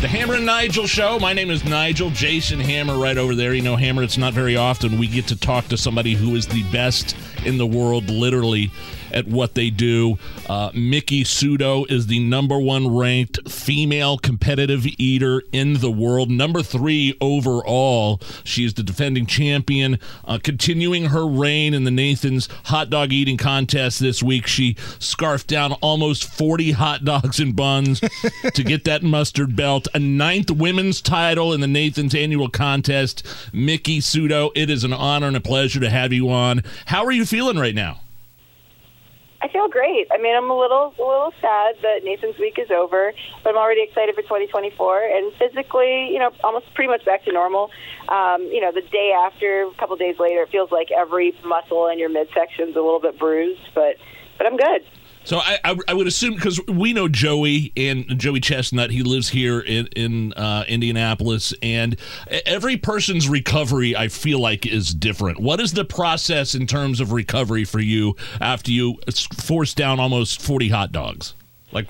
The Hammer and Nigel show. My name is Nigel. Jason Hammer right over there. You know, Hammer, it's not very often we get to talk to somebody who is the best in the world, literally, at what they do. Uh, Miki Sudo is the number one ranked female competitive eater in the world, number three overall. She is the defending champion, uh, continuing her reign in the Nathan's hot dog eating contest this week. She scarfed down almost 40 hot dogs and buns to get that mustard belt, a ninth women's title in the Nathan's annual contest. Miki Sudo, it is an honor and a pleasure to have you on. How are you feeling right now? I feel great. I mean, I'm a little a little sad that Nathan's week is over, but I'm already excited for 2024. And physically, you know, almost pretty much back to normal. Um, you know, the day after, a couple days later, it feels like every muscle in your midsection is a little bit bruised, but but I'm good. So I, I, I would assume because we know Joey and Joey Chestnut, he lives here in in uh, Indianapolis, and every person's recovery I feel like is different. What is the process in terms of recovery for you after you force down almost forty hot dogs? Like,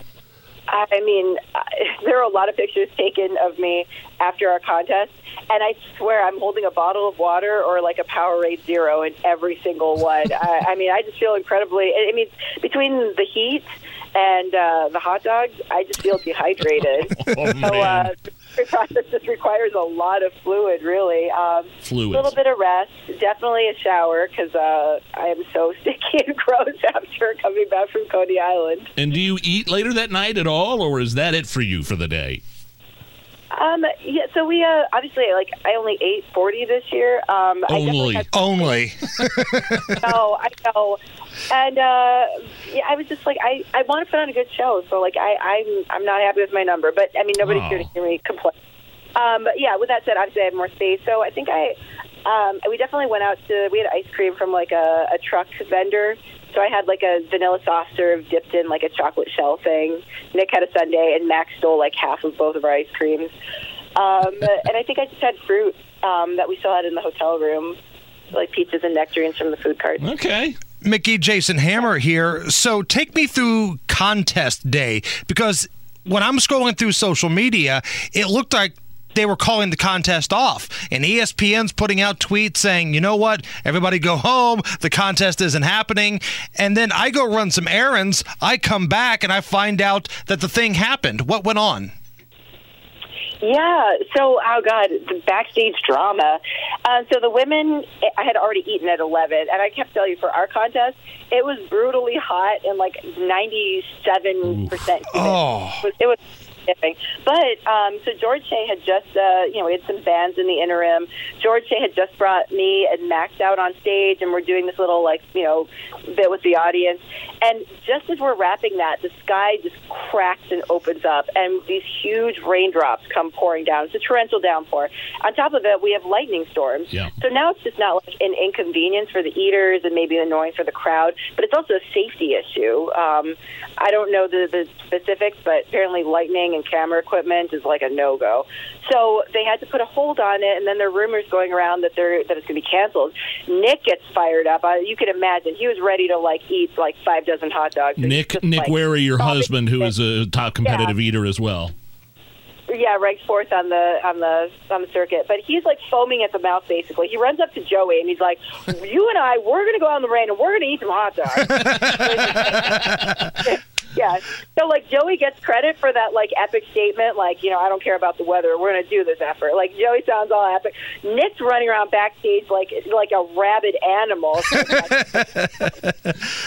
I mean, there are a lot of pictures taken of me after our contest, and I swear I'm holding a bottle of water or like a Powerade Zero in every single one. I, I mean, I just feel incredibly. I mean, between the heat and uh, the hot dogs, I just feel dehydrated. Oh, so uh, process just requires a lot of fluid, really. Um, Fluids. A little bit of rest, definitely a shower because uh, I am so sticky and gross after coming back from Coney Island. and do you eat later that night at all, or is that it for you for the day? Um, yeah, so we uh, obviously like I only ate forty this year. Um, Only. had Only. no, I know, and uh, yeah, I was just like, I, I want to put on a good show, so like, I, I'm, I'm not happy with my number, but I mean, nobody's here to Oh. hear me complain. Um, but yeah, with that said, obviously I have more space, so I think I, um, we definitely went out to, we had ice cream from like a, a truck vendor. So I had like a vanilla soft serve dipped in like a chocolate shell thing. Nick had a sundae, and Max stole like half of both of our ice creams. Um, and I think I just had fruit um, that we still had in the hotel room, like pizzas and nectarines from the food cart. Okay. Miki Jason Hammer here. So take me through contest day because when I'm scrolling through social media, it looked like they were calling the contest off. And ESPN's putting out tweets saying, you know what, everybody go home, the contest isn't happening. And then I go run some errands, I come back and I find out that the thing happened. What went on? Yeah. So, oh god, the backstage drama. Uh, so the women, I had already eaten at eleven, and I kept telling you for our contest, it was brutally hot and like ninety-seven percent. Oh. It was, it was But um, so George Shea had just, uh, you know, we had some bands in the interim. George Shea had just brought me and Max out on stage, and we're doing this little like, you know, bit with the audience. And just as we're wrapping that, the sky just cracks and opens up, and these huge raindrops come pouring down. It's a torrential downpour. On top of it, we have lightning storms. Yeah. So now it's just not like an inconvenience for the eaters and maybe annoying for the crowd, but it's also a safety issue. Um, I don't know the, the specifics, but apparently lightning and camera equipment is like a no go. So they had to put a hold on it, and then there are rumors going around that they're that it's going to be canceled. Nick gets fired up. Uh, you can imagine he was ready to like eat like five dozen hot dogs. Nick just, Nick like, Wehry, your husband, who is a top competitive eater as well. yeah, ranks fourth on the on the on the circuit. But he's like foaming at the mouth. Basically, he runs up to Joey and he's like, "You and I, we're going to go out in the rain and we're going to eat some hot dogs." yeah. So like Joey gets credit for that like epic statement, like you know I don't care about the weather, we're going to do this effort. Like Joey sounds all epic. Nick's running around backstage like like a rabid animal.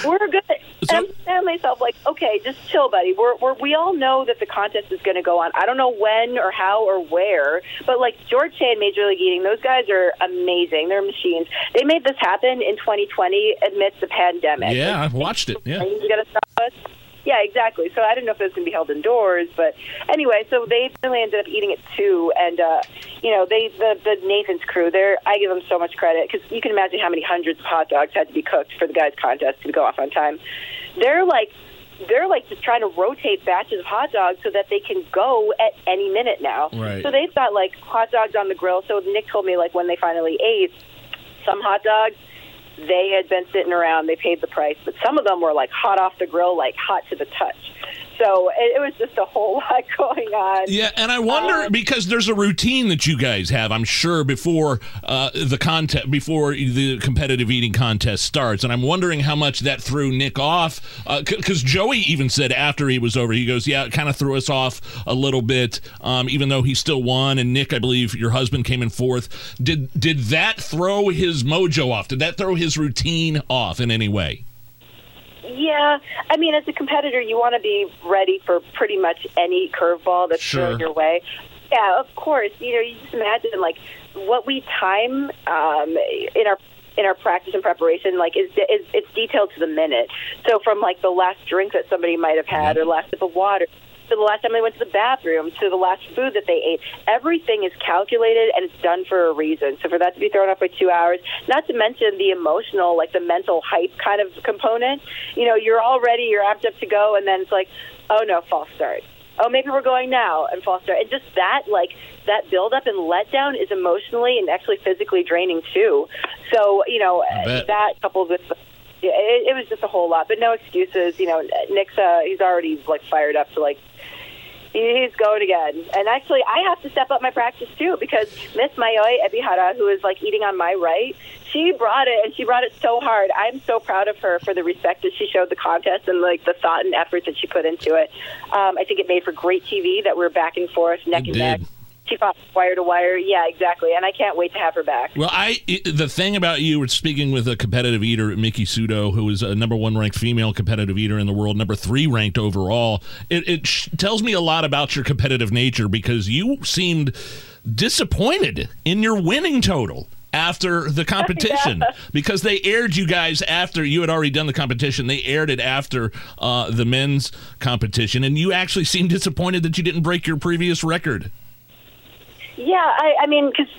we're good. So- and I'm saying myself, like, okay, just chill, buddy. We're, we're we all know that the contest is going to go on. I don't know when or how or where, but like George Shea and Major League Eating, those guys are amazing. They're machines. They made this happen in 2020 amidst the pandemic. Yeah, I've watched it. Yeah. Are you going to stop us? Yeah, exactly. So I didn't know if it was going to be held indoors, but anyway, so they finally ended up eating it too, and uh, you know, they the the Nathan's crew. They're I give them so much credit because you can imagine how many hundreds of hot dogs had to be cooked for the guys' contest to go off on time. They're like they're like just trying to rotate batches of hot dogs so that they can go at any minute now. Right. So they've got like hot dogs on the grill. So Nick told me like when they finally ate some hot dogs, they had been sitting around, they paid the price, but some of them were like hot off the grill, like hot to the touch. So it, it was just a whole lot going on. Yeah, and I wonder Um, because there's a routine that you guys have, I'm sure, before uh, the contest, before the competitive eating contest starts, and I'm wondering how much that threw Nick off. Because Joey even said after he was over, he goes, "Yeah, it kind of threw us off a little bit, um, even though he still won." And Nick, I believe your husband came in fourth. Did did that throw his mojo off? Did that throw his routine off in any way? Yeah, I mean, as a competitor, you want to be ready for pretty much any curveball that's Sure. thrown your way. Yeah, of course. You know, you just imagine like what we time um, in our in our practice and preparation, like is, is it's detailed to the minute. So from like the last drink that somebody might have had, or last sip of water, to the last time they went to the bathroom, to the last food that they ate, everything is calculated and it's done for a reason. So for that to be thrown off by two hours, not to mention the emotional, like the mental hype kind of component. You know, you're all ready, you're amped up to go, and then it's like, oh no, false start. Oh, maybe we're going now, and false start. And just that, like that buildup and letdown, is emotionally and actually physically draining too. So you know that coupled with the it, it was just a whole lot, but no excuses. You know, Nick's uh, he's already like fired up to like he's going again. And actually, I have to step up my practice too because Miss Mayoi Ebihara, who is like eating on my right, she brought it and she brought it so hard. I'm so proud of her for the respect that she showed the contest and like the thought and effort that she put into it. Um, I think it made for great TV that we're back and forth, neck It and neck. She fought wire to wire. Yeah, exactly. And I can't wait to have her back. Well, I the thing about you, we're speaking with a competitive eater, Miki Sudo, who is a number one ranked female competitive eater in the world, number three ranked overall. It, it sh- tells me a lot about your competitive nature because you seemed disappointed in your winning total after the competition because they aired you guys after you had already done the competition. They aired it after uh, the men's competition, and you actually seemed disappointed that you didn't break your previous record. Yeah, I, I mean, because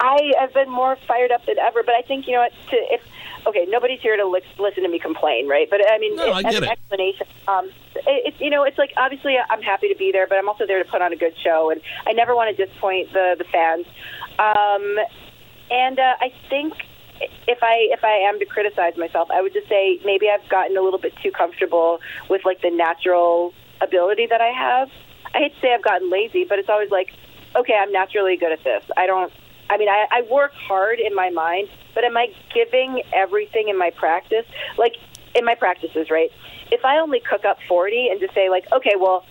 I have been more fired up than ever. But I think you know what? To, if okay, nobody's here to li- listen to me complain, right? But I mean, No, I as an it. explanation, um, it, you know, it's like obviously I'm happy to be there, but I'm also there to put on a good show, and I never want to disappoint the the fans. Um, and uh, I think if I if I am to criticize myself, I would just say maybe I've gotten a little bit too comfortable with like the natural ability that I have. I hate to say I've gotten lazy, but it's always like, okay, I'm naturally good at this. I don't. I mean, I, I work hard in my mind, but am I giving everything in my practice? Like in my practices, right? If I only cook up 40 and just say like, okay, well,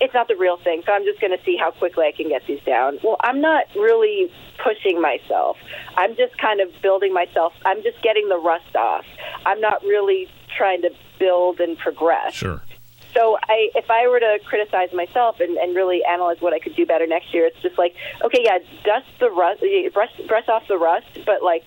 it's not the real thing, so I'm just going to see how quickly I can get these down. Well, I'm not really pushing myself. I'm just kind of building myself. I'm just getting the rust off. I'm not really trying to build and progress. Sure. So I, if I were to criticize myself and, and really analyze what I could do better next year, it's just like, okay, yeah, dust the rust, brush, brush off the rust, but like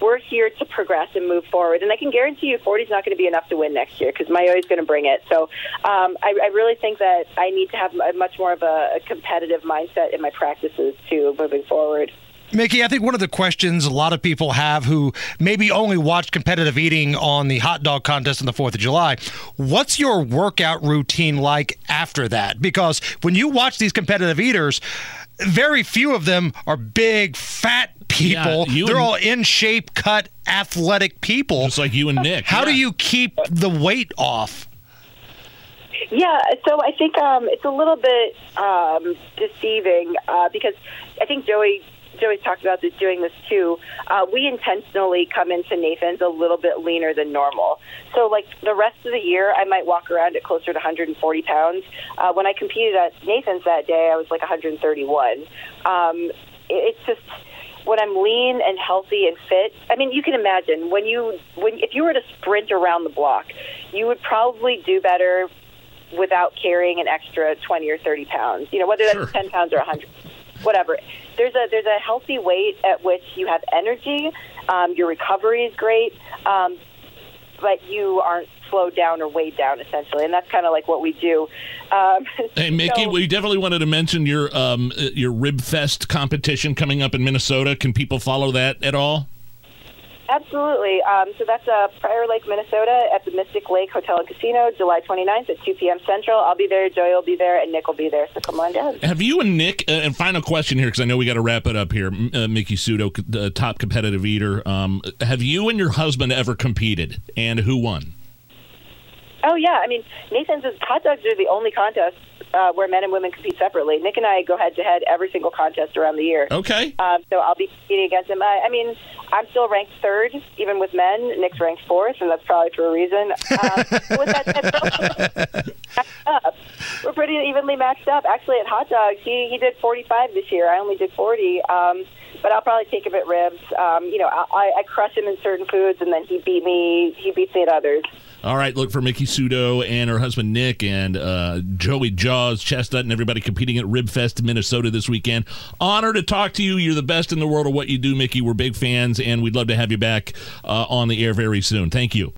we're here to progress and move forward. And I can guarantee you, 40 is not going to be enough to win next year because Mayo is going to bring it. So um, I, I really think that I need to have a much more of a, a competitive mindset in my practices too, moving forward. Miki, I think one of the questions a lot of people have who maybe only watch competitive eating on the hot dog contest on the 4th of July, what's your workout routine like after that? Because when you watch these competitive eaters, very few of them are big, fat people. Yeah, you They're and- all in shape, cut, athletic people. Just like you and Nick. How do you keep the weight off? Yeah, so I think um, it's a little bit um, deceiving uh, because I think Joey Joey's talked about this, doing this too. Uh, we intentionally come into Nathan's a little bit leaner than normal. So, like the rest of the year, I might walk around at closer to 140 pounds. Uh, when I competed at Nathan's that day, I was like 131. Um, it- it's just when I'm lean and healthy and fit. I mean, you can imagine when you when if you were to sprint around the block, you would probably do better without carrying an extra 20 or 30 pounds. You know, whether that's Sure. 10 pounds or 100, whatever. There's a there's a healthy weight at which you have energy. Um, your recovery is great, um, but you aren't slowed down or weighed down essentially, and that's kind of like what we do. Um, Hey, Miki, so- we definitely wanted to mention your um, uh, your Rib Fest competition coming up in Minnesota. Can people follow that at all? Absolutely. Um, so that's uh, Prior Lake, Minnesota, at the Mystic Lake Hotel and Casino, July 29th at 2 p.m. Central. I'll be there, Joey will be there, and Nick will be there. So come on down. Have you and Nick? Uh, and final question here, because I know we got to wrap it up here. Uh, Miki Sudo, top competitive eater. Um, have you and your husband ever competed, and who won? Oh yeah, I mean Nathan's is hot dogs are the only contest uh, where men and women compete separately. Nick and I go head to head every single contest around the year. Okay. Um, so I'll be competing against him. I, I mean, I'm still ranked third, even with men. Nick's ranked fourth, and that's probably for a reason. Um, with that said, we're pretty evenly matched up. Actually, at hot dogs, he he did 45 this year. I only did 40. Um, but I'll probably take him at ribs. Um, you know, I, I crush him in certain foods, and then he beat me. He beats me at others. All right, look for Miki Sudo and her husband Nick and uh, Joey Jaws Chestnut and everybody competing at Ribfest Minnesota this weekend. Honor to talk to you. You're the best in the world of what you do, Miki. We're big fans, and we'd love to have you back uh, on the air very soon. Thank you.